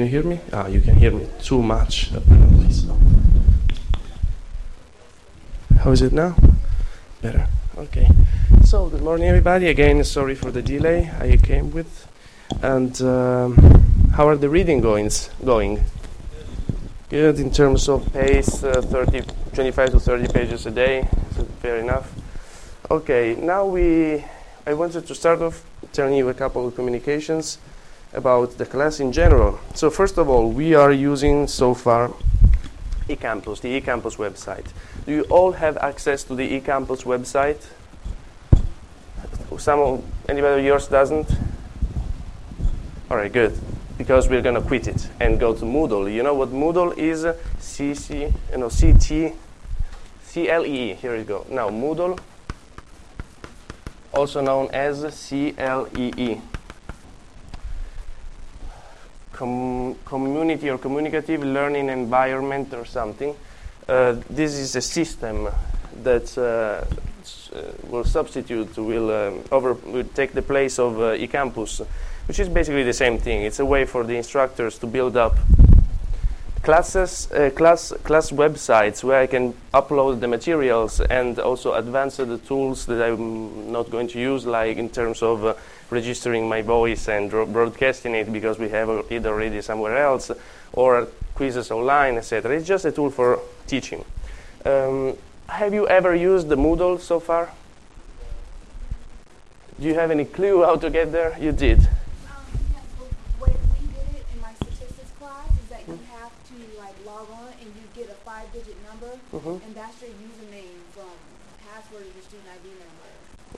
can you hear me? Ah, you can hear me too much, apparently. So. How is it now? Better. Okay. So, good morning, everybody. Again, sorry for the delay I came with. And um, how are the reading goings, going? Good in terms of pace, uh, 30, 25 to 30 pages a day. Is fair enough? Okay, now we. I wanted to start off telling you a couple of communications about the class in general. So, first of all, we are using so far eCampus, the eCampus website. Do you all have access to the eCampus website? Some of, anybody of yours doesn't? All right, good. Because we're going to quit it and go to Moodle. You know what Moodle is? CC, you know, CT. Here we go. Now, Moodle, also known as CCLE. Com- community or communicative learning environment or something. Uh, this is a system that uh, uh, will substitute, will, um, over, will take the place of uh, eCampus, which is basically the same thing. It's a way for the instructors to build up classes, uh, class, class websites where I can upload the materials and also advance the tools that I'm not going to use, like in terms of uh, registering my voice and broadcasting it because we have it already somewhere else, or quizzes online, etc. It's just a tool for teaching. Um, have you ever used the Moodle so far? Do you have any clue how to get there? You did. Um, yeah, the way we did it in my statistics class is that you have to like log on and you get a five-digit Mhm. and that's your username from password your student ID number.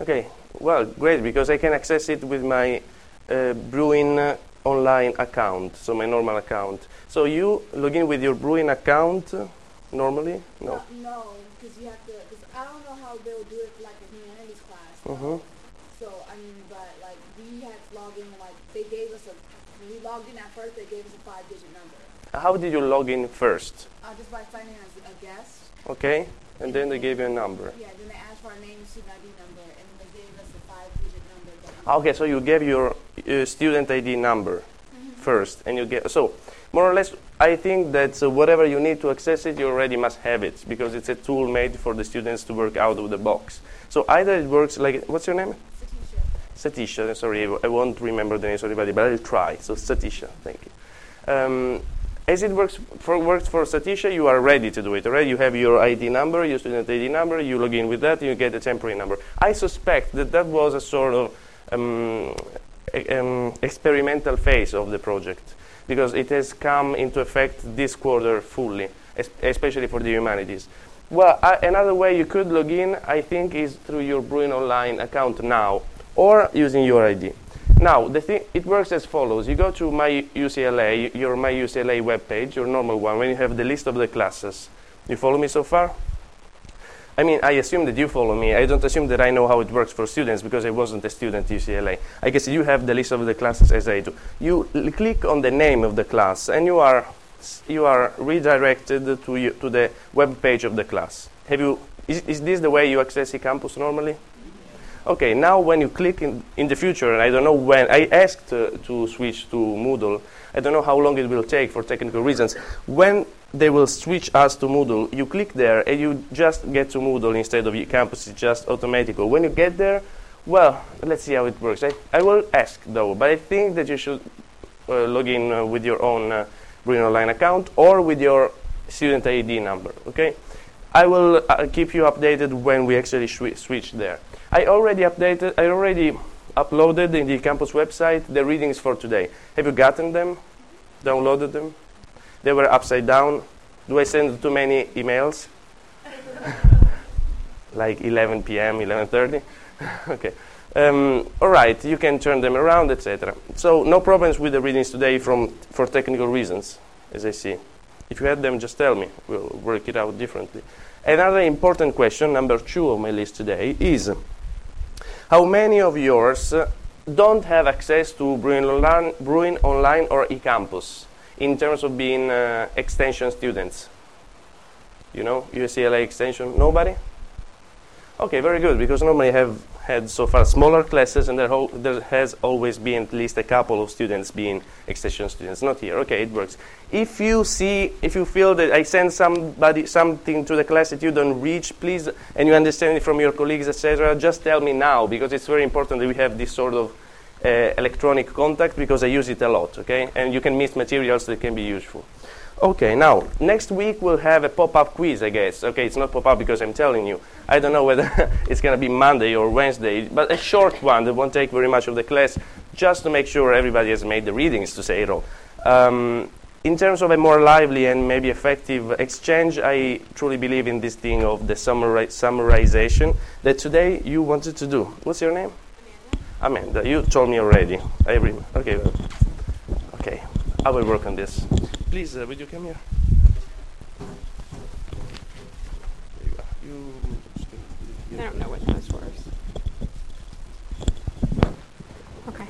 Okay, well, great, because I can access it with my uh, Bruin uh, online account, so my normal account. So you log in with your Bruin account uh, normally? No. Uh, no, because you have to. Cause I don't know how they'll do it for like a humanities class. Mhm. So I mean, but like we had to log in. Like they gave us a. When we logged in at first, they gave us a five-digit number. How did you log in first? Uh, just by signing guest. Okay, and then they gave you a number. Yeah. Then they asked for our name, student ID number, and then they gave us a five-digit number. Okay, so you gave your uh, student ID number first, and you get so more or less. I think that uh, whatever you need to access it, you already must have it because it's a tool made for the students to work out of the box. So either it works like what's your name? Satisha. Satisha, sorry, I won't remember the name of everybody, but I'll try. So Satisha, thank you. Um, as it works for, works for Satisha, you are ready to do it. Already, you have your ID number, your student ID number. You log in with that, you get a temporary number. I suspect that that was a sort of um, um, experimental phase of the project because it has come into effect this quarter fully, es- especially for the humanities. Well, another way you could log in, I think, is through your Bruin Online account now, or using your ID. Now, the thing, it works as follows. You go to My UCLA, your My UCLA webpage, your normal one, when you have the list of the classes. You follow me so far? I mean, I assume that you follow me. I don't assume that I know how it works for students because I wasn't a student at UCLA. I guess you have the list of the classes as I do. You click on the name of the class and you are, you are redirected to, you, to the web page of the class. Have you, is, is this the way you access eCampus normally? Okay, now when you click in, in the future, and I don't know when, I asked uh, to switch to Moodle. I don't know how long it will take for technical reasons. When they will switch us to Moodle, you click there and you just get to Moodle instead of campus, It's just automatic. When you get there, well, let's see how it works. I, I will ask though, but I think that you should uh, log in uh, with your own uh, Bruin Online account or with your student ID number. Okay, I will uh, keep you updated when we actually swi- switch there. I already updated. I already uploaded in the campus website the readings for today. Have you gotten them? Downloaded them? They were upside down. Do I send too many emails? like 11 p.m., 11:30. okay. Um, all right, you can turn them around, etc. So no problems with the readings today from for technical reasons, as I see. If you had them, just tell me. We'll work it out differently. Another important question, number two of my list today, is how many of yours don't have access to Bruin Online, Bruin Online or eCampus in terms of being uh, extension students? You know, UCLA extension? Nobody? Okay, very good, because normally I have had so far smaller classes, and there, ho- there has always been at least a couple of students being extension students. Not here. Okay, it works. If you see, if you feel that I send somebody something to the class that you don't reach, please, and you understand it from your colleagues, etc., just tell me now because it's very important that we have this sort of uh, electronic contact because I use it a lot. Okay, and you can miss materials that can be useful. Okay, now, next week we'll have a pop-up quiz, I guess. Okay, it's not pop-up because I'm telling you. I don't know whether it's going to be Monday or Wednesday, but a short one that won't take very much of the class, just to make sure everybody has made the readings, to say it all. Um, in terms of a more lively and maybe effective exchange, I truly believe in this thing of the summari- summarization that today you wanted to do. What's your name? Amanda. Amanda, you told me already. I okay, okay, I will work on this. Please, uh, would you come here? There you are. You, you- I don't know what this works. Okay.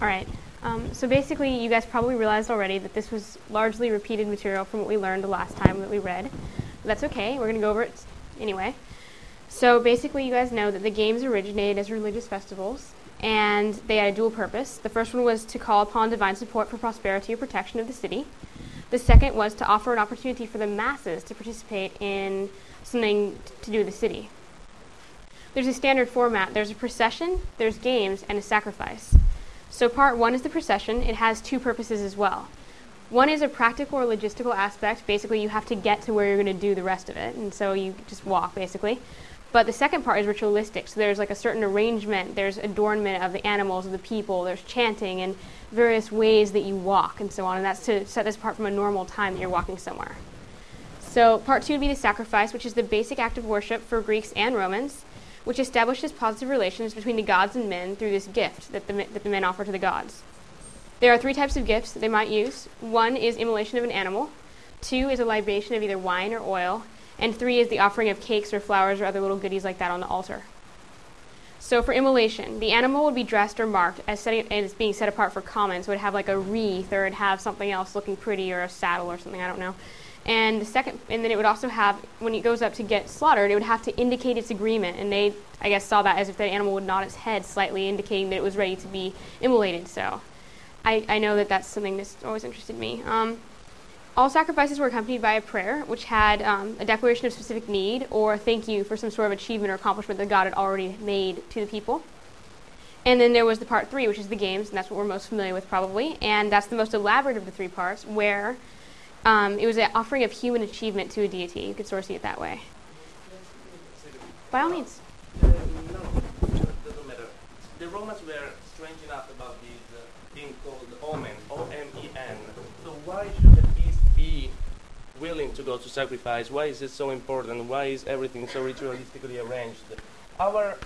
All right. Um, so basically, you guys probably realized already that this was largely repeated material from what we learned the last time that we read. But that's okay. We're going to go over it anyway. So basically, you guys know that the games originated as religious festivals, and they had a dual purpose. The first one was to call upon divine support for prosperity or protection of the city. The second was to offer an opportunity for the masses to participate in something to do with the city. There's a standard format there's a procession, there's games, and a sacrifice. So, part one is the procession. It has two purposes as well. One is a practical or logistical aspect. Basically, you have to get to where you're going to do the rest of it, and so you just walk, basically. But the second part is ritualistic. So there's like a certain arrangement, there's adornment of the animals, of the people, there's chanting and various ways that you walk and so on. And that's to set this apart from a normal time that you're walking somewhere. So part two would be the sacrifice, which is the basic act of worship for Greeks and Romans, which establishes positive relations between the gods and men through this gift that the, that the men offer to the gods. There are three types of gifts that they might use. One is immolation of an animal. Two is a libation of either wine or oil. And three is the offering of cakes or flowers or other little goodies like that on the altar. So for immolation, the animal would be dressed or marked as, setting, as being set apart for common. So it would have like a wreath or it would have something else looking pretty or a saddle or something, I don't know. And the second, and then it would also have, when it goes up to get slaughtered, it would have to indicate its agreement. And they, I guess, saw that as if the animal would nod its head slightly, indicating that it was ready to be immolated. So I, I know that that's something that's always interested me. Um, all sacrifices were accompanied by a prayer, which had um, a declaration of specific need or a thank you for some sort of achievement or accomplishment that God had already made to the people. And then there was the part three, which is the games, and that's what we're most familiar with probably. And that's the most elaborate of the three parts, where um, it was an offering of human achievement to a deity. You could sort of see it that way. By all means. Uh, no, doesn't matter. The Romans were strange enough about this uh, thing called omen, O-M-E-N. So why should the beast be willing to go to sacrifice? Why is it so important? Why is everything so ritualistically arranged? Our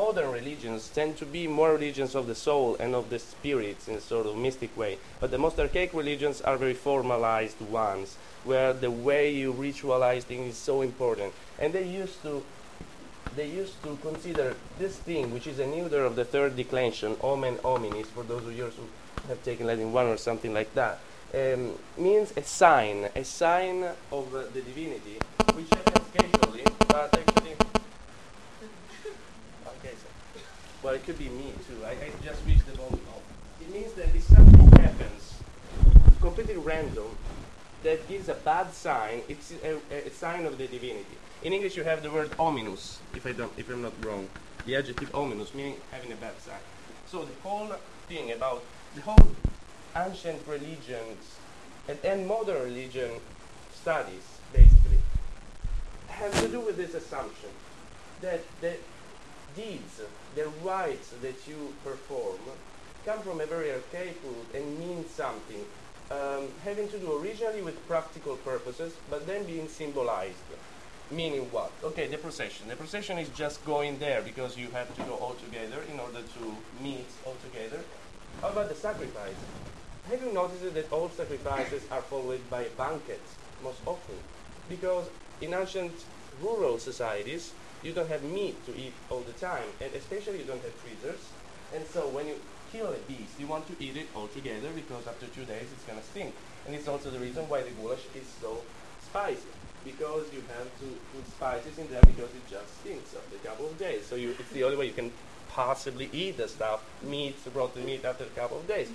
modern religions tend to be more religions of the soul and of the spirits in a sort of mystic way. But the most archaic religions are very formalized ones, where the way you ritualize things is so important. And they used to they used to consider this thing, which is a neuter of the third declension, omen ominis, for those of you who have taken Latin 1 or something like that, um, means a sign, a sign of uh, the divinity, which happens casually, but actually. okay, so. Well, it could be me too. I, I just reached the off. It means that if something happens completely random that gives a bad sign, it's a, a, a sign of the divinity. In English, you have the word ominous, if I don't, if I'm not wrong. The adjective ominous, meaning having a bad sign. So the whole thing about the whole ancient religions and, and modern religion studies, basically, have to do with this assumption that the deeds, the rites that you perform, come from a very archaic root and mean something, um, having to do originally with practical purposes, but then being symbolized. Meaning what? Okay, the procession. The procession is just going there because you have to go all together in order to meet all together. How about the sacrifice? Have you noticed that all sacrifices are followed by banquets most often? Because in ancient rural societies, you don't have meat to eat all the time, and especially you don't have freezers. And so when you kill a beast, you want to eat it all together because after two days it's gonna stink. And it's also the reason why the goulash is so spicy. because you have to put spices in there because it just stinks after a couple of days. So you, it's the only way you can possibly eat the stuff, meat, rotten meat, after a couple of days.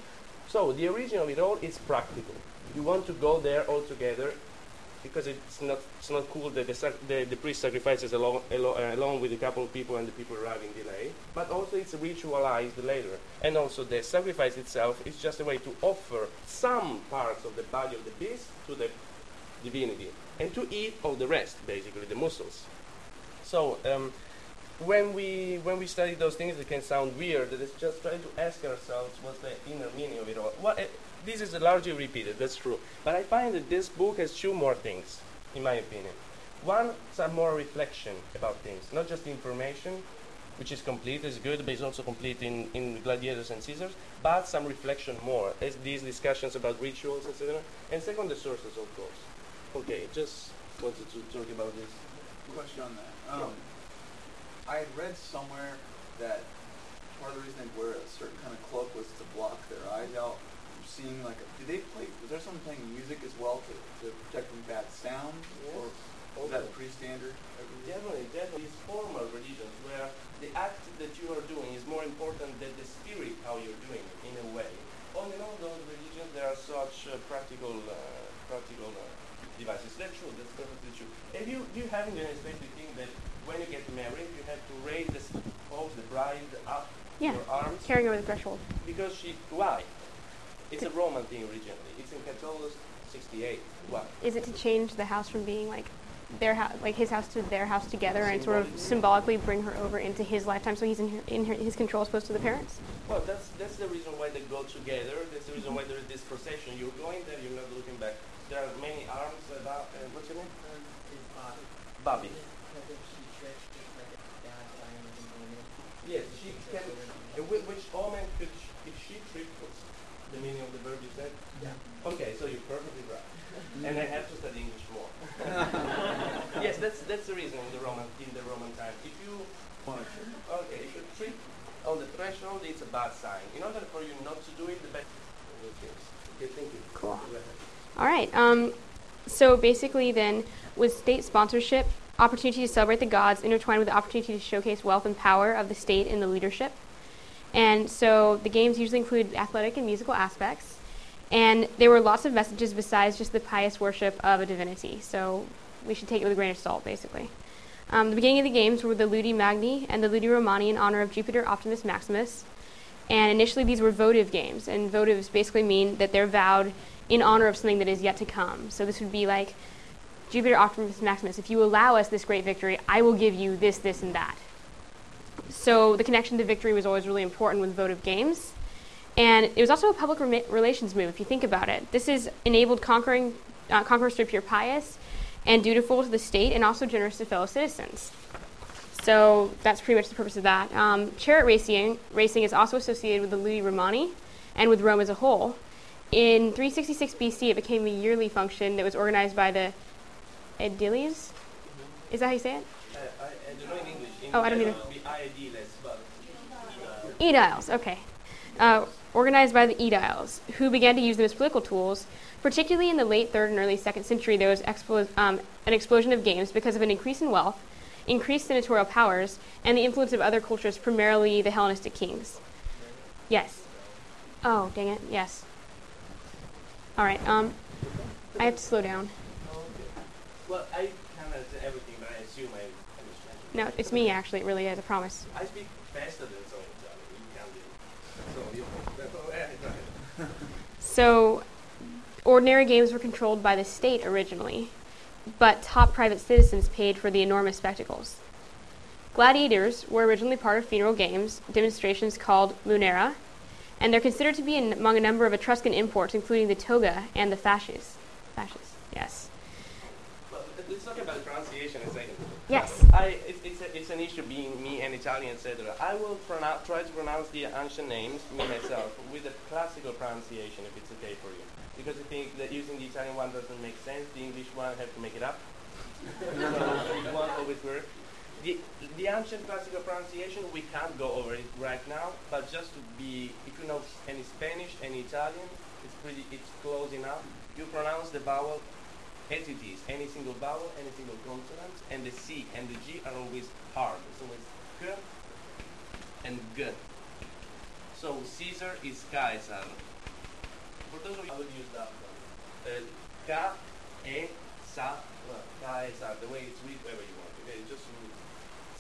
So the origin of it all is practical. You want to go there all together because it's not it's not cool that the, the, the priest sacrifices along, alo- uh, with a couple of people and the people arriving delay. But also it's ritualized later. And also the sacrifice itself is just a way to offer some parts of the body of the beast to the divinity and to eat all the rest, basically the muscles. So um, when we when we study those things, it can sound weird. That it's just trying to ask ourselves what's the inner meaning of it all. What, uh, this is largely repeated. That's true. But I find that this book has two more things, in my opinion. One, some more reflection about things, not just information, which is complete, is good, but it's also complete in, in Gladiators and Caesars, but some reflection more, as these discussions about rituals, etc. And second, the sources, of course. Okay, just wanted to talk about this. Question on that. Um, I had read somewhere that part of the reason they wear a certain kind of cloak was to block their eyes out from seeing like. A, did they play? Was there someone playing music as well to, to protect from bad sound? Or was that pretty standard? Definitely, definitely. These formal religions where the act that you are doing is more important than the spirit how you're doing it, in a way. On in all those religions, there are such uh, practical, uh, practical uh, devices. That's true. That's perfectly true. If you, you have in the United States the thing that when you get married, you have to raise the spouse, the bride, up Yeah. your arms Carrying over the threshold. because she. Why? It's a Roman thing originally. It's in Catullus 68. Why? Is it to change the house from being like their house, like his house to their house together, and sort of symbolically bring her over into his lifetime, so he's in, her, in her, his control as opposed to the parents? Well, that's that's the reason why they go together. That's the reason why there is this procession. You're going there, you're not looking back. There are many arms about. Uh, what's your name? Bobby. Yes, she can. Uh, whi- which omen could sh- if she tripped? What's the meaning of the verb you said? Yeah. Okay, so you're perfectly right. and I have to study English more. yes, that's that's the reason in the Roman in the Roman time. If you okay, if you trip on the threshold, it's a bad sign. In order for you not to do it, the best. Okay, thank you. Cool. All right. Um, so basically, then, with state sponsorship, opportunity to celebrate the gods intertwined with the opportunity to showcase wealth and power of the state and the leadership. And so the games usually include athletic and musical aspects. And there were lots of messages besides just the pious worship of a divinity. So we should take it with a grain of salt, basically. Um, the beginning of the games were the Ludi Magni and the Ludi Romani in honor of Jupiter Optimus Maximus. And initially, these were votive games, and votives basically mean that they're vowed in honor of something that is yet to come. So this would be like Jupiter Optimus Maximus, if you allow us this great victory, I will give you this, this, and that. So the connection to victory was always really important with votive games. And it was also a public relations move, if you think about it. This is enabled conquering, uh, conquerors to appear pious and dutiful to the state and also generous to fellow citizens. So that's pretty much the purpose of that. Um, chariot racing, racing is also associated with the Ludi Romani and with Rome as a whole. In 366 BC, it became a yearly function that was organized by the Aediles. Is that how you say it? Uh, I, I don't know in English. In Oh, I don't either. it would be idealist, but uh, Aediles, okay. Uh, organized by the Aediles, who began to use them as political tools. Particularly in the late third and early second century, there was explo- um, an explosion of games because of an increase in wealth, increased senatorial powers, and the influence of other cultures, primarily the Hellenistic kings. Yes. Oh, dang it. Yes. All right. Um, I have to slow down. well, I can't understand everything, but I assume I understand. No, it's me actually. It really is. I promise. I speak faster than Italian. You can do. So you. That's all right. So, ordinary games were controlled by the state originally, but top private citizens paid for the enormous spectacles. Gladiators were originally part of funeral games, demonstrations called munera, and they're considered to be in, among a number of Etruscan imports, including the toga and the fasces. Fasces, yes. Well, let's talk about pronunciation a second. Yes. I, it's, it's, a, it's an issue being me and Italian, etc. I will pronounce, try to pronounce the ancient names, me myself, with the classical pronunciation, if it's okay for you. Because I think that using the Italian one doesn't make sense. The English one, I have to make it up. so it won't always work. The, ancient classical pronunciation, we can't go over it right now, but just to be, if you know any Spanish, any Italian, it's pretty, it's close enough. You pronounce the vowel as it is, any single vowel, any single consonant, and the C and the G are always hard. It's always K and G. So Caesar is Caesar. For those of you who would use that one, uh, K, E, Sa, Caesar, the way it's read, wherever you want. Okay, just.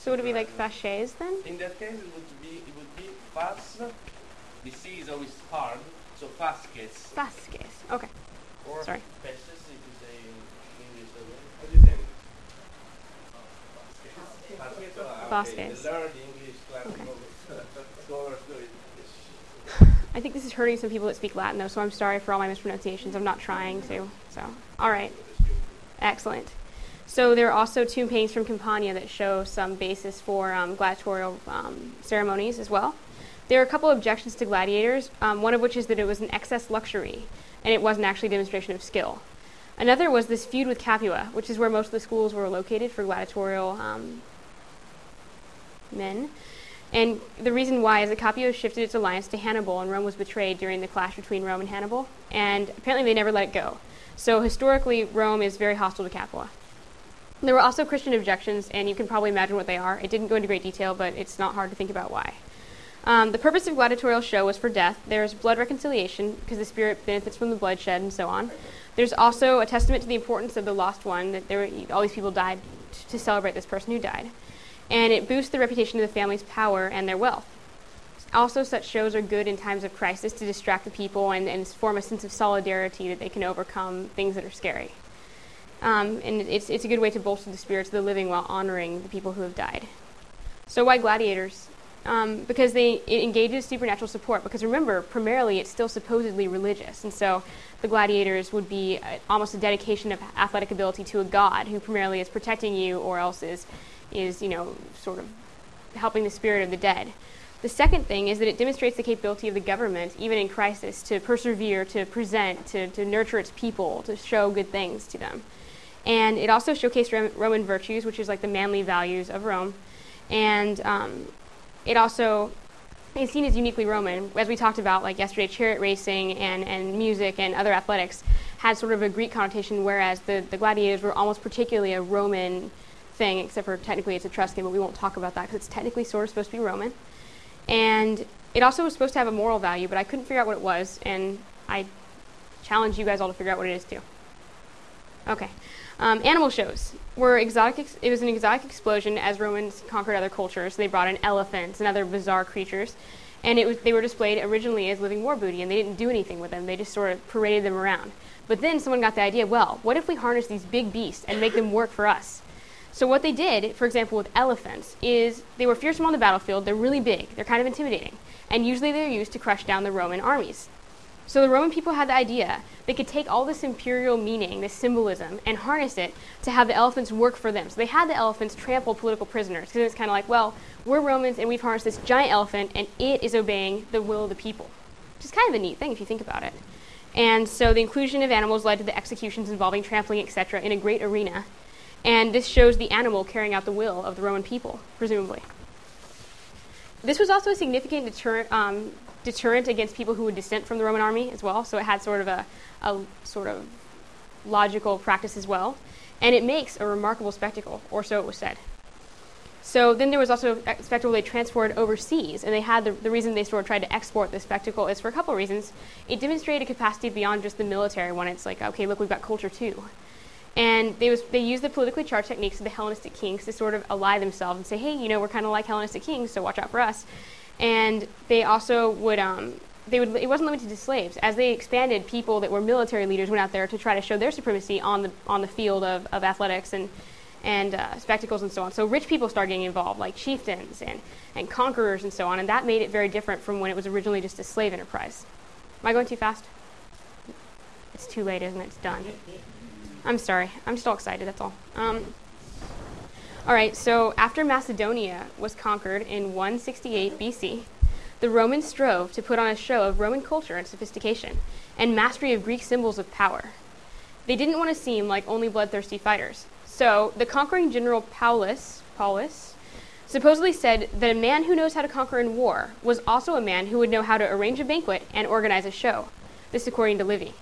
So would it be like fasces then? In that case, it would be it would be fas. The C is always hard, so fasces. Fasces. Okay. Or Sorry. Festus, if you say English the way. How do you say it? Fasces. Okay. Fasces. Learn the English class. Okay. Scholars do it. I think this is hurting some people that speak Latin, though, so I'm sorry for all my mispronunciations. I'm not trying to. So, all right. Excellent. So there are also tomb paintings from Campania that show some basis for um, gladiatorial um, ceremonies as well. There are a couple objections to gladiators, um, one of which is that it was an excess luxury, and it wasn't actually a demonstration of skill. Another was this feud with Capua, which is where most of the schools were located for gladiatorial um, men. And the reason why is that Capua shifted its alliance to Hannibal, and Rome was betrayed during the clash between Rome and Hannibal. And apparently, they never let it go. So historically, Rome is very hostile to Capua. There were also Christian objections, and you can probably imagine what they are. It didn't go into great detail, but it's not hard to think about why. Um, the purpose of gladiatorial show was for death. There's blood reconciliation because the spirit benefits from the bloodshed and so on. There's also a testament to the importance of the lost one that were, all these people died t- to celebrate this person who died, and it boosts the reputation of the family's power and their wealth. Also, such shows are good in times of crisis to distract the people and, and form a sense of solidarity that they can overcome things that are scary. Um, and it's, it's a good way to bolster the spirits of the living while honoring the people who have died. So, why gladiators? Um, because they it engages supernatural support. Because remember, primarily it's still supposedly religious, and so the gladiators would be uh, almost a dedication of athletic ability to a god who primarily is protecting you, or else is is you know sort of helping the spirit of the dead. The second thing is that it demonstrates the capability of the government, even in crisis, to persevere, to present, to, to nurture its people, to show good things to them. And it also showcased Rom- Roman virtues, which is like the manly values of Rome. And um, it also is seen as uniquely Roman, as we talked about like yesterday, chariot racing and, and music and other athletics had sort of a Greek connotation, whereas the, the gladiators were almost particularly a Roman thing, except for technically it's Etruscan, but we won't talk about that because it's technically sort of supposed to be Roman. And it also was supposed to have a moral value, but I couldn't figure out what it was, and I challenge you guys all to figure out what it is too. Okay. Um, animal shows were exotic. Ex- it was an exotic explosion as Romans conquered other cultures. They brought in elephants and other bizarre creatures, and it was, they were displayed originally as living war booty, and they didn't do anything with them. They just sort of paraded them around. But then someone got the idea. Well, what if we harness these big beasts and make them work for us? So what they did, for example, with elephants, is they were fearsome on the battlefield. They're really big. They're kind of intimidating, and usually they're used to crush down the Roman armies. So the Roman people had the idea they could take all this imperial meaning, this symbolism, and harness it to have the elephants work for them. So they had the elephants trample political prisoners because it's kind of like, well, we're Romans and we've harnessed this giant elephant and it is obeying the will of the people, which is kind of a neat thing if you think about it. And so the inclusion of animals led to the executions involving trampling, etc., in a great arena. And this shows the animal carrying out the will of the Roman people, presumably. This was also a significant deterrent, um, deterrent against people who would dissent from the Roman army as well. So it had sort of a, a sort of logical practice as well. And it makes a remarkable spectacle, or so it was said. So then there was also a spectacle they transported overseas, and they had the, the reason they sort of tried to export this spectacle is for a couple of reasons. It demonstrated a capacity beyond just the military one. It's like, okay, look, we've got culture too. And they, was, they used the politically charged techniques of the Hellenistic kings to sort of ally themselves and say, hey, you know, we're kind of like Hellenistic kings, so watch out for us. And they also would, um, they would, it wasn't limited to slaves. As they expanded, people that were military leaders went out there to try to show their supremacy on the, on the field of, of athletics and, and uh, spectacles and so on. So rich people started getting involved, like chieftains and, and conquerors and so on, and that made it very different from when it was originally just a slave enterprise. Am I going too fast? It's too late, isn't it? It's done. I'm sorry. I'm still excited, that's all. Um, all right, so after Macedonia was conquered in 168 BC, the Romans strove to put on a show of Roman culture and sophistication and mastery of Greek symbols of power. They didn't want to seem like only bloodthirsty fighters. So the conquering general Paulus, Paulus supposedly said that a man who knows how to conquer in war was also a man who would know how to arrange a banquet and organize a show. This according to Livy.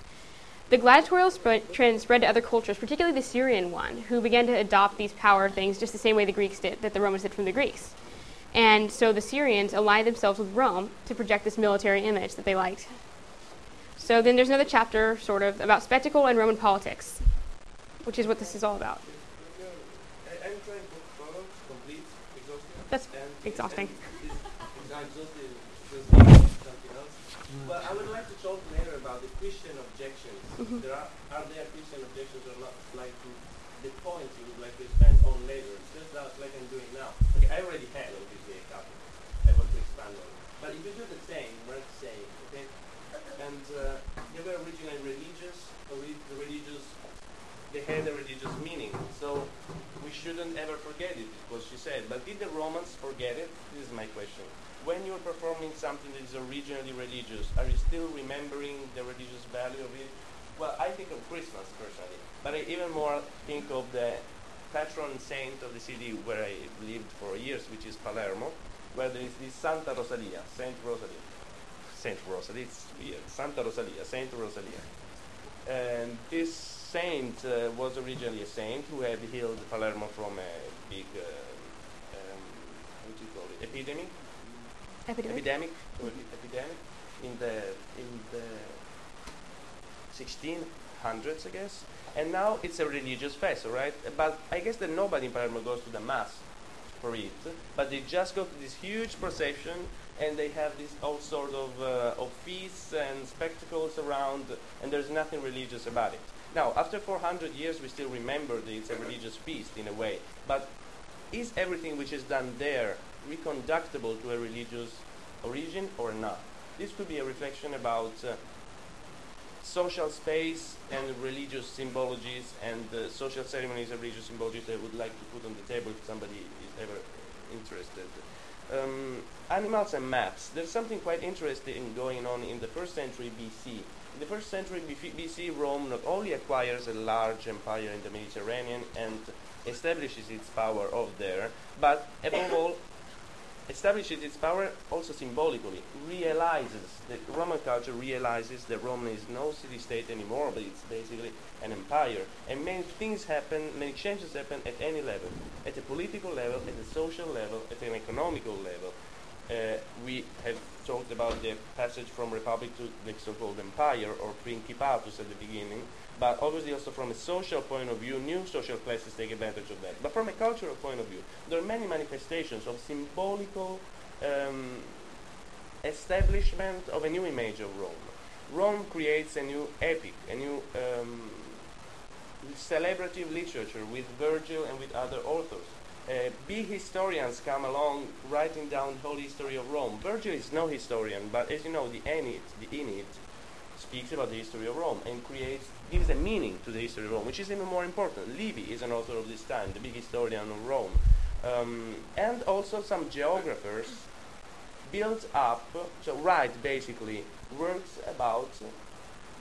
The gladiatorial trend spread to other cultures, particularly the Syrian one, who began to adopt these power things just the same way the Greeks did, that the Romans did from the Greeks. And so the Syrians allied themselves with Rome to project this military image that they liked. So then there's another chapter, sort of, about spectacle and Roman politics, which is what this is all about. I, I'm trying to follow, complete, exhaustive. That's and exhausting. and It's, it's not exhaustive, just something else. But I would like to talk later about the Christian objections. Mhm. There are, are there Christian objections or not? Like to the points you would like to expand on later. Just that, like I'm doing now. Okay, I already had obviously a couple. I want to expand on. It. But if you do the same, we're the same, okay? And uh, they were originally religious, or the religious they had a religious meaning. So we shouldn't ever forget it, what she said. But did the Romans forget it? This is my question. When you're performing something that is originally religious, are you still remembering the religious value of it? Well, I think of Christmas personally, but I even more think of the patron saint of the city where I lived for years, which is Palermo, where there is this Santa Rosalia, Saint Rosalie. Saint Rosalie, it's weird. Santa Rosalia, Saint Rosalia. And this saint uh, was originally a saint who had healed Palermo from a big, uh, um, how do you call it, epidemic, Epidemic. epidemic, epi- epidemic in the in the 1600s, I guess. And now it's a religious fest, all right? But I guess that nobody in Palermo goes to the mass for it, but they just go to this huge procession and they have this all sort of, uh, of feasts and spectacles around, and there's nothing religious about it. Now, after 400 years, we still remember that it's a religious feast in a way, but is everything which is done there reconductible to a religious origin or not? This could be a reflection about uh, social space and religious symbologies and uh, social ceremonies and religious symbologies that I would like to put on the table if somebody is ever interested. Um, animals and maps. There's something quite interesting going on in the first century BC. In the first century BC, Rome not only acquires a large empire in the Mediterranean and establishes its power over there, but above all, establishes its power also symbolically, realizes that Roman culture realizes that Rome is no city-state anymore, but it's basically an empire. And many things happen, many changes happen at any level, at a political level, at a social level, at an economical level. Uh, we have talked about the passage from republic to the so-called empire, or principatus at the beginning, but obviously also from a social point of view, new social classes take advantage of that. But from a cultural point of view, there are many manifestations of symbolical um, establishment of a new image of Rome. Rome creates a new epic, a new um, celebrative literature with Virgil and with other authors. Uh, big historians come along writing down the whole history of Rome. Virgil is no historian, but as you know, the Aeneid, the Aeneid speaks about the history of Rome and creates gives a meaning to the history of Rome, which is even more important. Livy is an author of this time, the big historian of Rome, um, and also some geographers built up, so write basically works about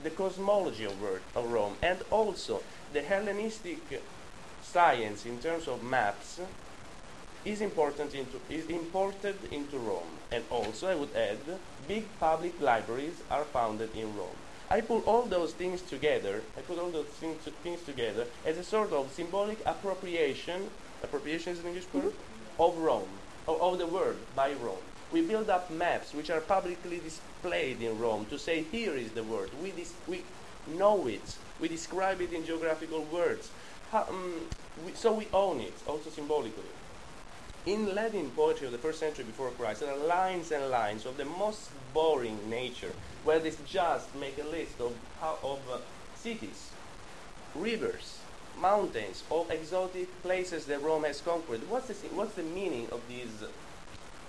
the cosmology of, of Rome, and also the Hellenistic science in terms of maps is important into is imported into Rome. And also, I would add, big public libraries are founded in Rome. I put all those things together. I put all those things, things together as a sort of symbolic appropriation. Appropriation is an English word mm-hmm. of Rome, of, of the world by Rome. We build up maps which are publicly displayed in Rome to say here is the world. We dis- we know it. We describe it in geographical words. Um, we, so we own it, also symbolically. In Latin poetry of the first century before Christ, there are lines and lines of the most boring nature, where they just make a list of, how, of uh, cities, rivers, mountains, of exotic places that Rome has conquered. What's the, what's the meaning of these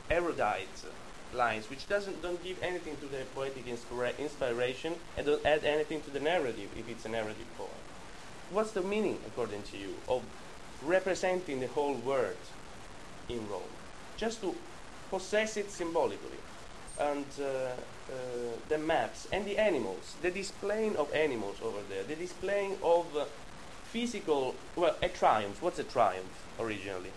erudite lines, which doesn't don't give anything to the poetic inspira- inspiration and don't add anything to the narrative if it's a narrative poem? What's the meaning, according to you, of representing the whole world in Rome? Just to possess it symbolically. And uh, uh, the maps and the animals, the displaying of animals over there, the displaying of uh, physical, well, a triumph. What's a triumph originally?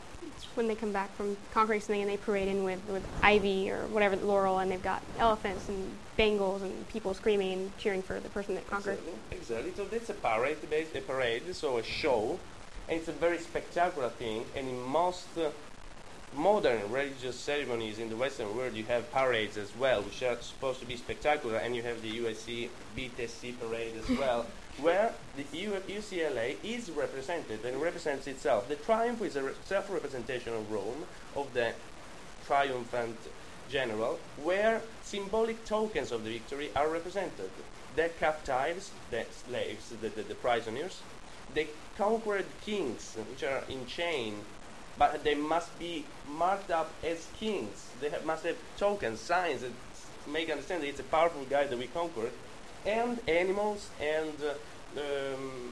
When they come back from conquering something and they parade in with, with ivy or whatever laurel, and they've got elephants and bangles and people screaming and cheering for the person that conquered. Exactly. exactly. So that's a parade, a parade, so a show, and it's a very spectacular thing. And in most uh, modern religious ceremonies in the Western world, you have parades as well, which are supposed to be spectacular, and you have the USC BTSC parade as well, where the UCLA is represented and represents itself. The triumph is a re- self-representation of Rome, of the triumphant general, where symbolic tokens of the victory are represented. The captives, the slaves, the, the, the prisoners, the conquered kings, which are in chain, but they must be marked up as kings. They have, must have tokens, signs that make understand that it's a powerful guy that we conquered, and animals and uh, um,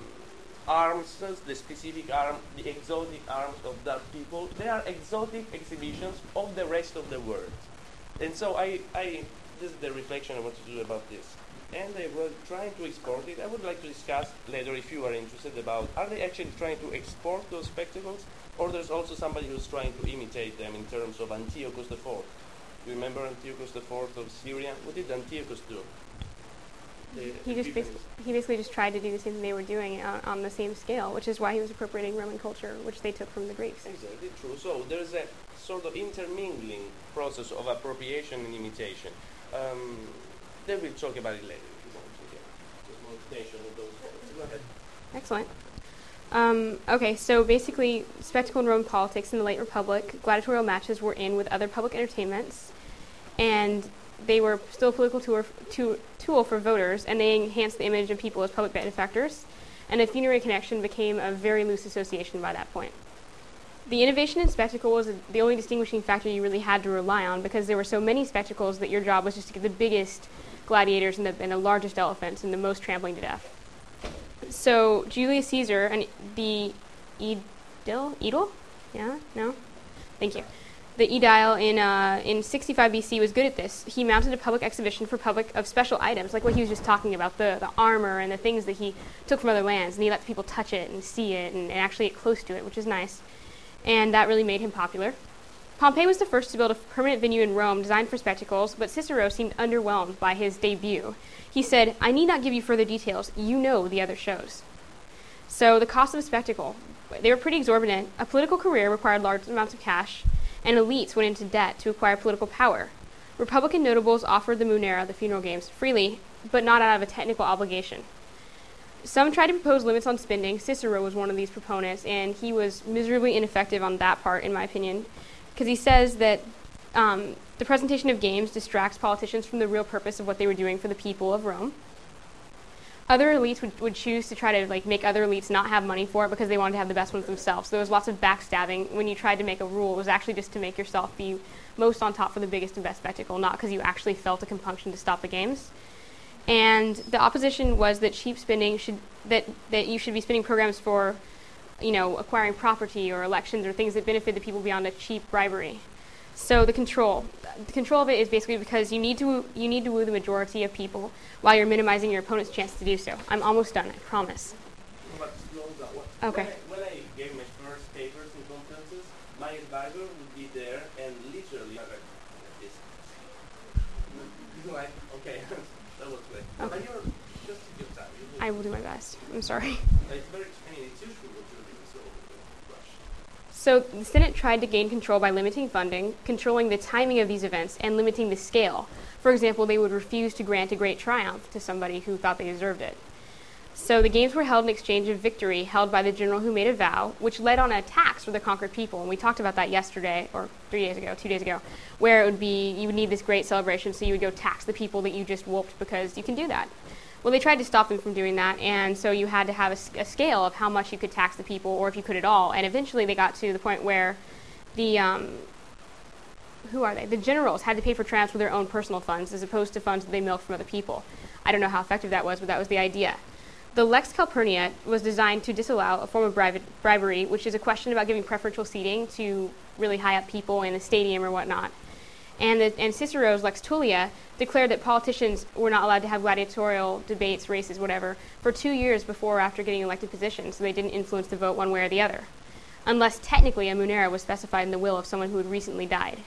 arms, the specific arm, the exotic arms of that people. They are exotic exhibitions of the rest of the world. And so I, I, this is the reflection I want to do about this. And they were trying to export it. I would like to discuss later, if you are interested, about are they actually trying to export those spectacles, or there's also somebody who's trying to imitate them in terms of Antiochus IV. You remember Antiochus IV of Syria? What did Antiochus do? He just basically, he basically just tried to do the same thing they were doing on, on the same scale, which is why he was appropriating Roman culture, which they took from the Greeks. Exactly true. So there's a sort of intermingling process of appropriation and imitation. Um, then we'll talk about it later if you want to get just more explanation of those points. Go ahead. Excellent. Um, okay, so basically, spectacle in Roman politics in the late Republic, gladiatorial matches were in with other public entertainments, and they were still a political tour, to, tool for voters, and they enhanced the image of people as public benefactors, and a funerary connection became a very loose association by that point. The innovation in spectacle was the only distinguishing factor you really had to rely on because there were so many spectacles that your job was just to get the biggest gladiators and the, and the largest elephants and the most trampling to death. So Julius Caesar and the Edil, Edil, yeah, no, thank you. The Edile in uh, in 65 BC was good at this. He mounted a public exhibition for public of special items, like what he was just talking about, the, the armor and the things that he took from other lands, and he let people touch it and see it and, and actually get close to it, which is nice. And that really made him popular. Pompey was the first to build a permanent venue in Rome designed for spectacles, but Cicero seemed underwhelmed by his debut. He said, I need not give you further details. You know the other shows. So, the cost of a spectacle. They were pretty exorbitant. A political career required large amounts of cash, and elites went into debt to acquire political power. Republican notables offered the Munera, the funeral games, freely, but not out of a technical obligation. Some tried to propose limits on spending. Cicero was one of these proponents, and he was miserably ineffective on that part, in my opinion, because he says that um, the presentation of games distracts politicians from the real purpose of what they were doing for the people of Rome. Other elites would, would choose to try to like make other elites not have money for it because they wanted to have the best ones themselves. So there was lots of backstabbing when you tried to make a rule. It was actually just to make yourself be most on top for the biggest and best spectacle, not because you actually felt a compunction to stop the games. And the opposition was that cheap spending should that that you should be spending programs for, you know, acquiring property or elections or things that benefit the people beyond a cheap bribery. So the control, the control of it is basically because you need to you need to woo the majority of people while you're minimizing your opponent's chance to do so. I'm almost done, I promise. But slow down. What- Okay. When I, when I gave my first papers and conferences, my advisor would be there and literally like this. Like, okay, that was. But Okay. you're just your time. You I will do my best. I'm sorry. It's very, I mean, it's usually what you're doing, so don't rush. So the Senate tried to gain control by limiting funding, controlling the timing of these events, and limiting the scale. For example, they would refuse to grant a great triumph to somebody who thought they deserved it. So the games were held in exchange of victory held by the general who made a vow, which led on a tax for the conquered people. And we talked about that yesterday, or three days ago, two days ago, where it would be you would need this great celebration, so you would go tax the people that you just whooped because you can do that. Well, they tried to stop them from doing that, and so you had to have a scale of how much you could tax the people, or if you could at all. And eventually, they got to the point where the um, who are they? The generals had to pay for triumphs with their own personal funds, as opposed to funds that they milked from other people. I don't know how effective that was, but that was the idea. The Lex Calpurnia was designed to disallow a form of bribe- bribery, which is a question about giving preferential seating to really high up people in the stadium or whatnot. And, the, and Cicero's Lex Tullia declared that politicians were not allowed to have gladiatorial debates, races, whatever, for two years before or after getting elected positions, so they didn't influence the vote one way or the other. unless technically a munera was specified in the will of someone who had recently died.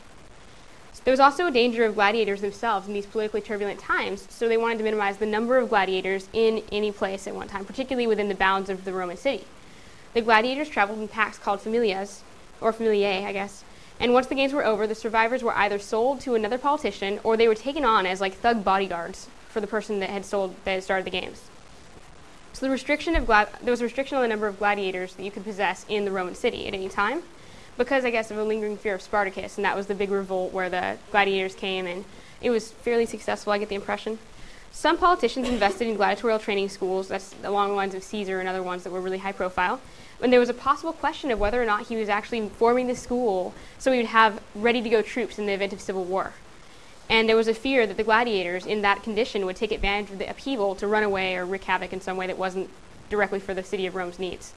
There was also a danger of gladiators themselves in these politically turbulent times, so they wanted to minimize the number of gladiators in any place at one time, particularly within the bounds of the Roman city. The gladiators traveled in packs called familias, or familiae, I guess, and once the games were over, the survivors were either sold to another politician or they were taken on as like thug bodyguards for the person that had sold that had started the games. So the restriction of gla- there was a restriction on the number of gladiators that you could possess in the Roman city at any time because I guess of a lingering fear of Spartacus, and that was the big revolt where the gladiators came, and it was fairly successful. I get the impression. Some politicians invested in gladiatorial training schools, that's along the lines of Caesar and other ones that were really high profile. And there was a possible question of whether or not he was actually forming the school so he would have ready to go troops in the event of civil war. And there was a fear that the gladiators in that condition would take advantage of the upheaval to run away or wreak havoc in some way that wasn't directly for the city of Rome's needs.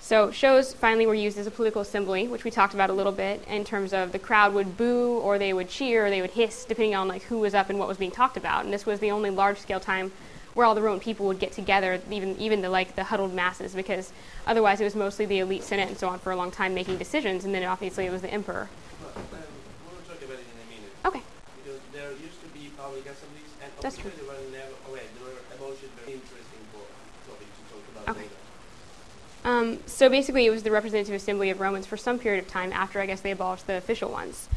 So shows finally were used as a political assembly, which we talked about a little bit in terms of the crowd would boo or they would cheer or they would hiss depending on like who was up and what was being talked about. And this was the only large scale time where all the Roman people would get together, even even the like the huddled masses, because otherwise it was mostly the elite senate and so on for a long time making decisions, and then obviously it was the emperor. We'll talk about it in a minute. Okay. Because there used to be public assemblies, and That's true. they were never, okay, they were emotions very interesting for topic to talk about Okay. later. Um, so basically, it was the representative assembly of Romans for some period of time after, I guess, they abolished the official ones.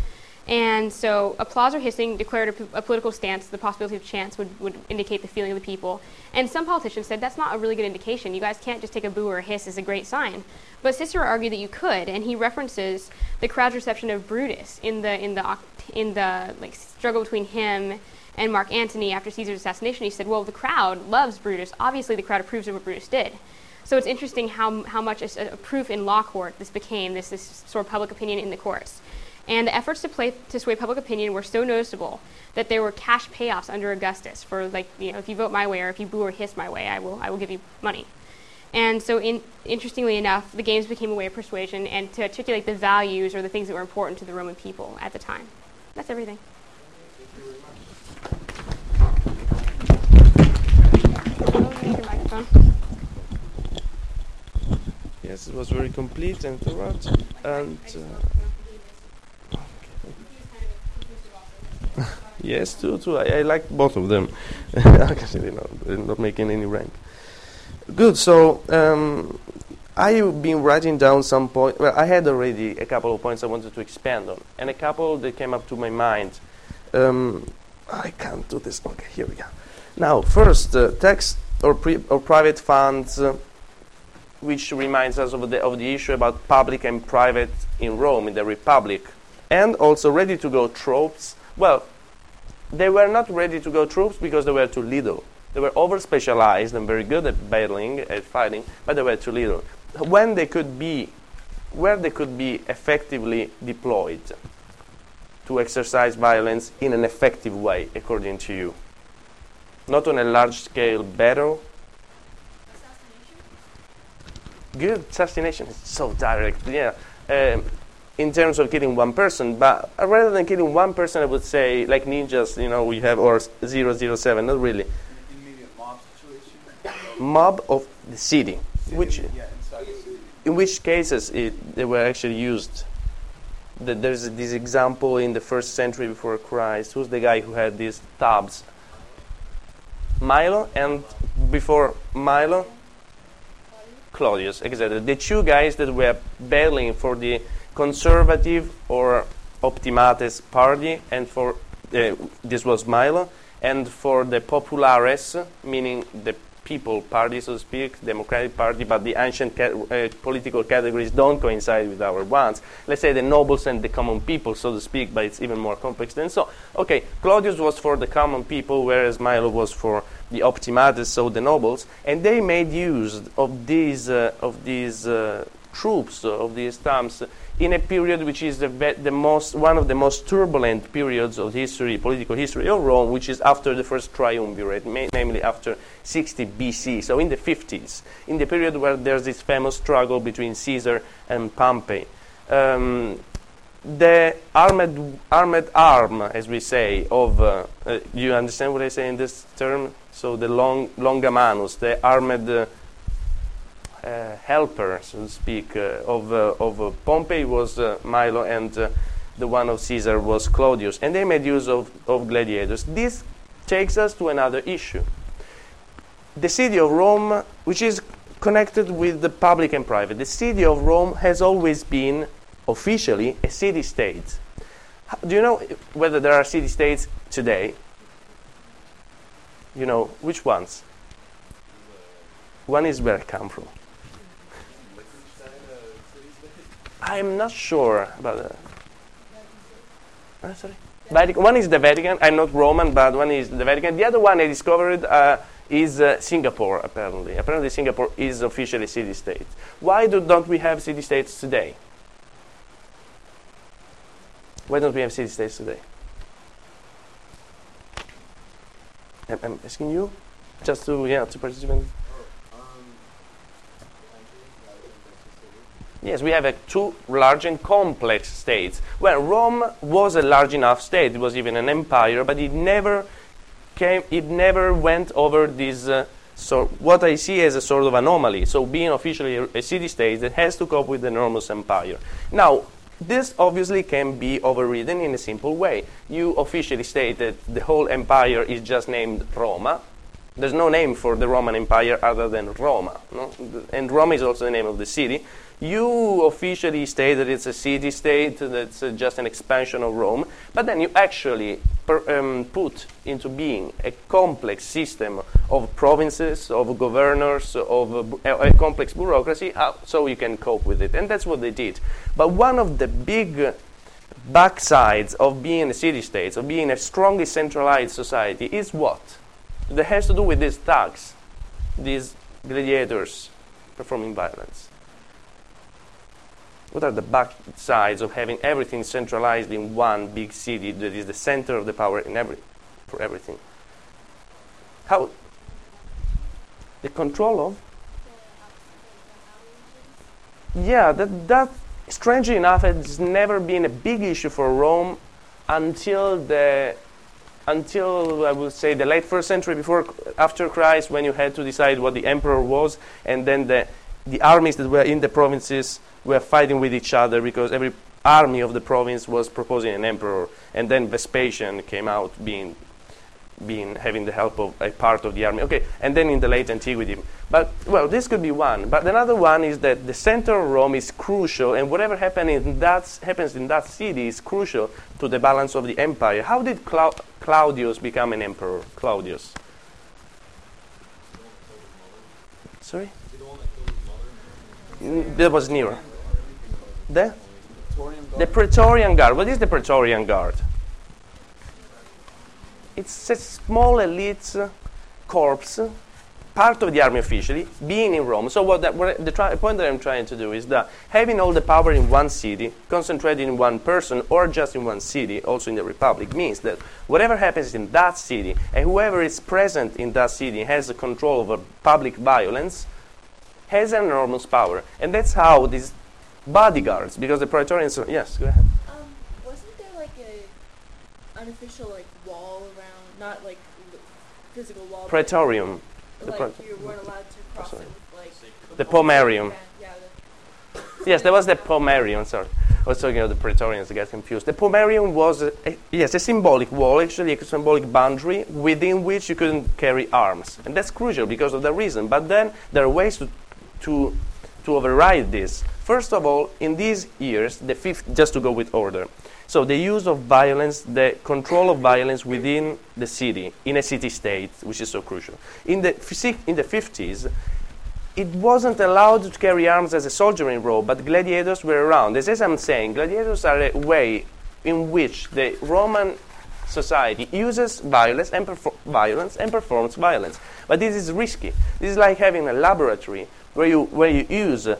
And so, applause or hissing declared a, political stance. The possibility of chance would, would indicate the feeling of the people. And some politicians said that's not a really good indication. You guys can't just take a boo or a hiss as a great sign. But Cicero argued that you could, and he references the crowd's reception of Brutus in the in the in the like struggle between him and Mark Antony after Caesar's assassination. He said, "Well, the crowd loves Brutus. Obviously, the crowd approves of what Brutus did." So it's interesting how, how much a, a proof in law court this became, this, this sort of public opinion in the courts. And the efforts to, play, to sway public opinion were so noticeable that there were cash payoffs under Augustus for, like, you know, if you vote my way or if you boo or hiss my way, I will, I will give you money. And so, in, interestingly enough, the games became a way of persuasion and to articulate the values or the things that were important to the Roman people at the time. That's everything. Yes, it was very complete and thorough. And uh, yes, true, true. I, I like both of them. Actually, they're not making any rank. Good. So um, I've been writing down some points. Well, I had already a couple of points I wanted to expand on, and a couple that came up to my mind. Um, I can't do this. Okay, here we go. Now, first, uh, tax or, pri- or private funds. Uh, which reminds us of the, of the issue about public and private in Rome, in the Republic. And also ready to go troops. Well, they were not ready to go troops because they were too little. They were over specialized and very good at battling, at fighting, but they were too little. When they could be, where they could be effectively deployed to exercise violence in an effective way, according to you. Not on a large scale battle, Assassination. good assassination is so direct yeah um, in terms of killing one person but rather than killing one person i would say like ninjas you know we have or s- 007 not really mob of the city which Yeah, the city. in which cases it, they were actually used Th- there's this example in the first century before christ who's the guy who had these tubs milo and before milo Clodius, exactly. The two guys that were battling for the conservative or optimates party, and for uh, this was Milo, and for the populares, meaning the people party, so to speak, democratic party, but the ancient ca- uh, political categories don't coincide with our ones. Let's say the nobles and the common people, so to speak, but it's even more complex than so. Okay, Clodius was for the common people, whereas Milo was for the optimates, so the nobles, and they made use of these uh, of these uh, troops of these stamps in a period which is the, the most one of the most turbulent periods of history, political history of Rome, which is after the first triumvirate, namely after 60 BC, so in the 50s, in the period where there's this famous struggle between Caesar and Pompey. Um, the armed armed arm, as we say, of uh, uh, you understand what I say in this term? So the long longamanus, the armed. Uh, uh, helper, so to speak, uh, of, uh, of uh, Pompey was Milo, and the one of Caesar was Clodius. And they made use of, of gladiators. This takes us to another issue. The city of Rome, which is connected with the public and private, the city of Rome has always been officially a city state. Do you know whether there are city states today? You know, which ones? One is where I come from. I'm not sure about that. Uh, sorry? Vatican. One is the Vatican. I'm not Roman, but one is the Vatican. The other one I discovered uh, is uh, Singapore, apparently. Apparently, Singapore is officially city state. Why do, don't we have city states today? Why don't we have city states today? I'm, I'm asking you, just to yeah to participate. Yes, we have two large and complex states. Well, Rome was a large enough state; it was even an empire, but it never came. It never went over this. Uh, so what I see as a sort of anomaly. So being officially a, a city state that has to cope with the enormous empire. Now, this obviously can be overridden in a simple way. You officially state that the whole empire is just named Roma. There's no name for the Roman Empire other than Roma. No? And Rome is also the name of the city. You officially state that it's a city state, that's uh, just an expansion of Rome, but then you actually per, um, put into being a complex system of provinces, of governors, of a, a, a complex bureaucracy, uh, so you can cope with it. And that's what they did. But one of the big uh, backsides of being a city state, of being a strongly centralized society, is what? That has to do with these thugs, these gladiators performing violence. What are the back sides of having everything centralized in one big city that is the center of the power in every, for everything? How? The control of? Yeah, that, that strangely enough has never been a big issue for Rome until the until I would say the late first century before after Christ when you had to decide what the emperor was and then the the armies that were in the provinces were fighting with each other because every army of the province was proposing an emperor and then Vespasian came out being being having the help of a part of the army. Okay, and then in the late antiquity. But well, this could be one. But another one is that the center of Rome is crucial, and whatever happen in that happens in that city is crucial to the balance of the empire. How did Clau- Claudius become an emperor? Claudius. Sorry, Mm, that was Nero. The Praetorian the? Praetorian Guard. What is the Praetorian Guard? It's a small elite uh, corps, part of the army officially, being in Rome. So what, what the point that I'm trying to do is that having all the power in one city, concentrated in one person, or just in one city, also in the Republic, means that whatever happens in that city, and whoever is present in that city has control over public violence, has an enormous power. And that's how these bodyguards, because the Praetorians, yes, go ahead. Um, wasn't there like a unofficial like wall around, not like physical wall, Praetorium. the like Praet- you weren't allowed to cross sorry. it with like The Pomerium. Yeah, yeah. Yes, there was the Pomerium, sorry. I was talking about the Praetorians, I get confused. The Pomerium was, a, a- yes, a symbolic wall, actually a symbolic boundary within which you couldn't carry arms. And that's crucial because of the reason. But then there are ways to, to, to override this. First of all, in these years, the fifth, just to go with order. So the use of violence, the control of violence within the city, in a city state, which is so crucial. In the, in the 50s, it wasn't allowed to carry arms as a soldier in Rome, but gladiators were around. As, as I'm saying, gladiators are a way in which the Roman society uses violence and, violence and performs violence. But this is risky. This is like having a laboratory where you, where you use uh,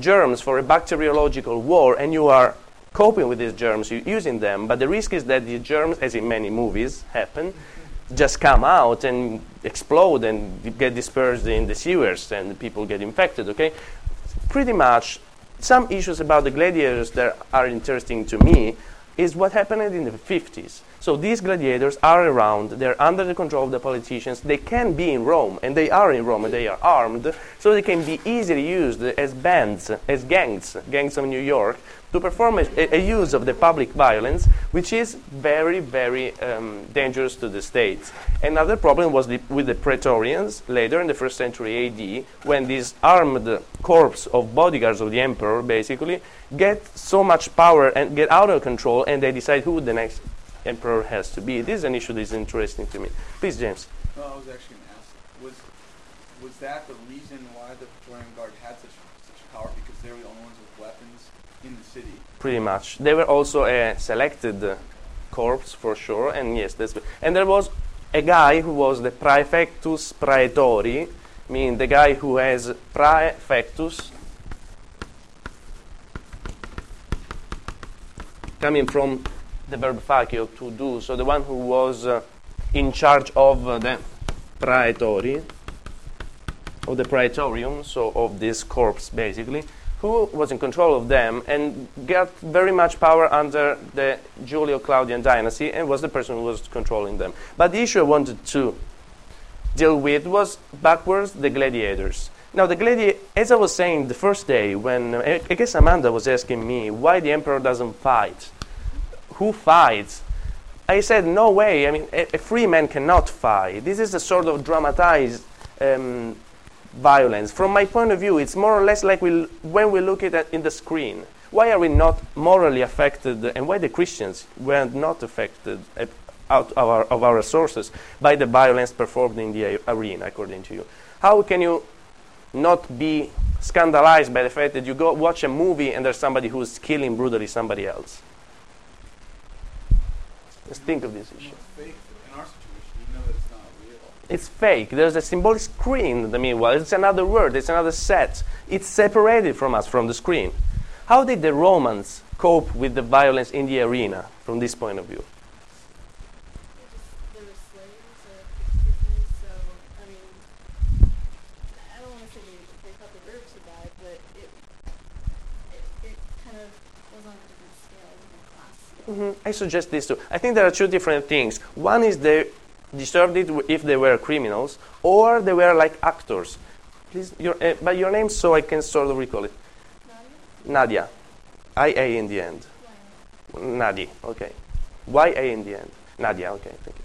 germs for a bacteriological war and you are coping with these germs, you're using them, but the risk is that the germs, as in many movies happen, just come out and explode and get dispersed in the sewers and people get infected, okay? Pretty much some issues about the gladiators that are interesting to me is what happened in the 50s. So these gladiators are around, they're under the control of the politicians, they can be in Rome, and they are in Rome, and they are armed, so they can be easily used as bands, as gangs, gangs of New York, to perform a, a use of the public violence, which is very, very um, dangerous to the state. Another problem was the, with the Praetorians later in the first century AD, when these armed corps of bodyguards of the emperor basically get so much power and get out of control, and they decide who the next emperor has to be. This is an issue that is interesting to me. Please, James. I was actually going to ask, was was that the reason why the Praetorian Guard had such such power because they were the only ones with weapons in the city? Pretty much. They were also a selected corps for sure, and yes, that's. And there was a guy who was the praefectus praetori, meaning the guy who has praefectus, coming from the verb facio to do. So the one who was uh, in charge of uh, the praetori, of the praetorium, so of this corps basically, who was in control of them and got very much power under the Julio Claudian dynasty and was the person who was controlling them. But the issue I wanted to deal with was backwards the gladiators. Now, the gladi- as I was saying the first day, when I guess Amanda was asking me why the emperor doesn't fight, who fights? I said, no way. I mean, a, a free man cannot fight. This is a sort of dramatized um, violence. From my point of view, it's more or less like we, when we look at it in the screen. Why are we not morally affected, and why the Christians were not affected uh, out of our, of our sources by the violence performed in the arena, according to you? How can you not be scandalized by the fact that you go watch a movie and there's somebody who's killing brutally somebody else? Let's think of this issue. It's fake in our situation, even though it's not real. It's fake. There's a symbolic screen in the meanwhile. It's another word, it's another set. It's separated from us, from the screen. How did the Romans cope with the violence in the arena from this point of view? They were slaves or prisoners, so I mean, I don't want to say they, they thought they were to die, but it, it it kind of was on a different scale, different class scale. Mm-hmm. I suggest this too. I think there are two different things. One is they deserved it if they were criminals, or they were like actors. Please, your, uh, by your name, so I can sort of recall it. Nadia. I A in the end. Nadi, okay. Y A in the end. Nadia, okay, thank you.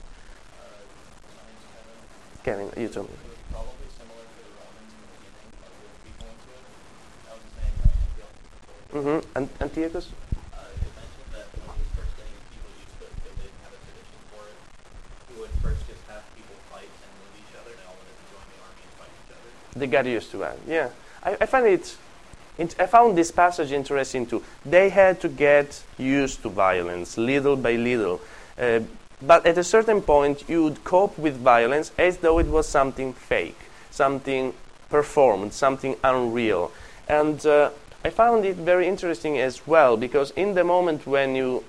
Kevin, you told me. It was probably similar to the Romans in the beginning, like with people into it. I was just saying, uh, Antiochus before. Mm-hmm. Ant- Antiochus? Uh, it mentioned that when he was first getting people used to it, because they didn't have a tradition for it, he would first just have people fight and move each other, and all of them join the army and fight each other. They got used to that. Yeah, I, I find it. int- I found this passage interesting too. They had to get used to violence little by little, uh, but at a certain point, you'd cope with violence as though it was something fake, something performed, something unreal, and uh, I found it very interesting as well because in the moment when you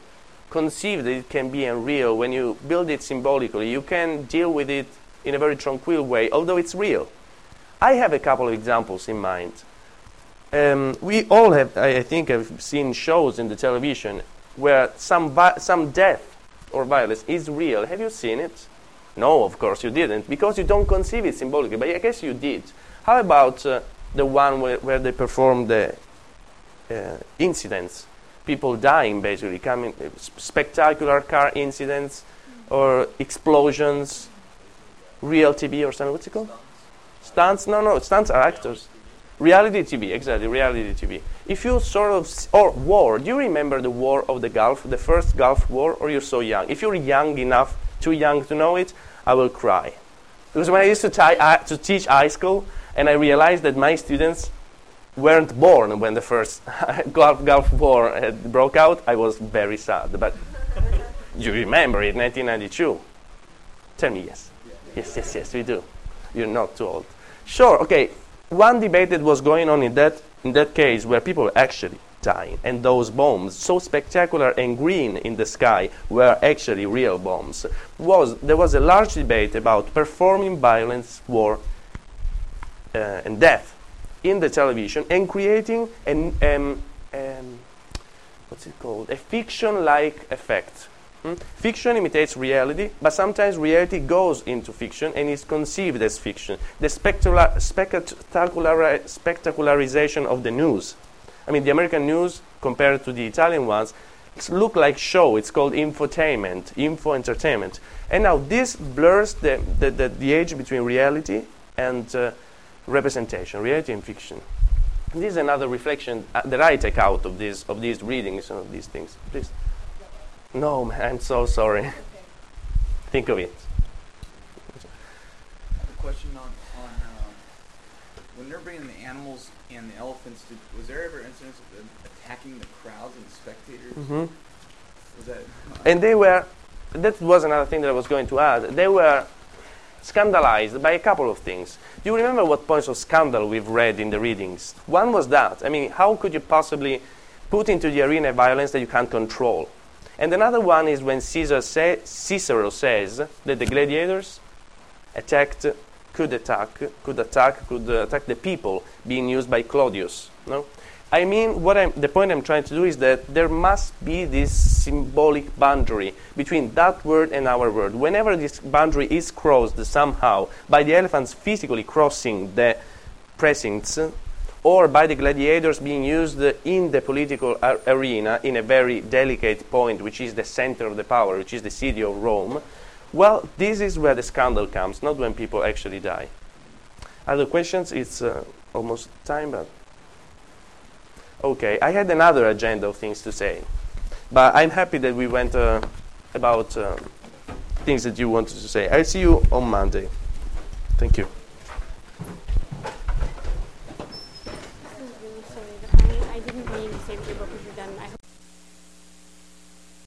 conceive that it can be unreal, when you build it symbolically, you can deal with it in a very tranquil way, although it's real. I have a couple of examples in mind. Um, we all have, I think, have seen shows in the television where some vi- some death or violence is real. Have you seen it? No, of course you didn't, because you don't conceive it symbolically. But I guess you did. How about uh, the one where, where they perform the uh, incidents? People dying, basically, coming uh, spectacular car incidents or explosions, real TV or something. What's it called? Stunts? No, no, stunts are actors. Reality TV, exactly, reality TV. If you sort of, or war, do you remember the war of the Gulf, the first Gulf War, or you're so young? If you're young enough, too young to know it, I will cry. Because when I used to, ti- uh, to teach high school, and I realized that my students weren't born when the first Gulf, Gulf War had broke out, I was very sad. But you remember it, 1992. Tell me yes. Yes, yes, yes, we do. You're not too old. Sure, okay. One debate that was going on in that, in that case where people were actually dying, and those bombs, so spectacular and green in the sky, were actually real bombs, was there was a large debate about performing violence, war, uh, and death in the television and creating an, um, um, what's it called? A fiction-like effect. Hmm? Fiction imitates reality, but sometimes reality goes into fiction and is conceived as fiction. The spectacular, spectacular, spectacularization of the news. I mean, the American news compared to the Italian ones look like show. It's called infotainment, info entertainment. And now this blurs the, the, the, the edge between reality and uh, representation, reality and fiction. This is another reflection uh, that I take out of, this, of these readings, of these things. Please. No, man, I'm so sorry. Think of it. I have a question on, on um, when they're bringing the animals and the elephants. Did, was there ever incidents of them attacking the crowds and the spectators? Mhm. Was that? And they were, that was another thing that I was going to add. They were scandalized by a couple of things. Do you remember what points of scandal we've read in the readings? One was that. I mean, how could you possibly put into the arena violence that you can't control? And another one is when Caesar say, Cicero says that the gladiators attacked, could attack, could attack, could attack the people being used by Clodius. No, I mean, what I'm, the point I'm trying to do is that there must be this symbolic boundary between that word and our word. Whenever this boundary is crossed somehow by the elephants physically crossing the precincts, or by the gladiators being used in the political ar- arena in a very delicate point, which is the center of the power, which is the city of Rome, well, this is where the scandal comes, not when people actually die. Other questions? It's uh, almost time, but. Okay, I had another agenda of things to say, but I'm happy that we went uh, about uh, things that you wanted to say. I'll see you on Monday. Thank you.